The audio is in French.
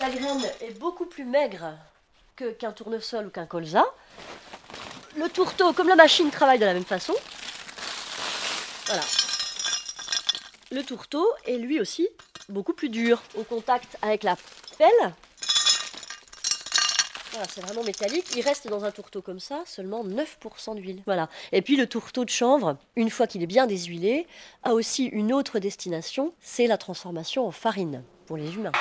La graine est beaucoup plus maigre que- qu'un tournesol ou qu'un colza. Le tourteau, comme la machine, travaille de la même façon. Voilà. Le tourteau est lui aussi beaucoup plus dur au contact avec la pelle. Voilà, c'est vraiment métallique. Il reste dans un tourteau comme ça seulement 9% d'huile. Voilà. Et puis le tourteau de chanvre, une fois qu'il est bien déshuilé, a aussi une autre destination, c'est la transformation en farine pour les humains.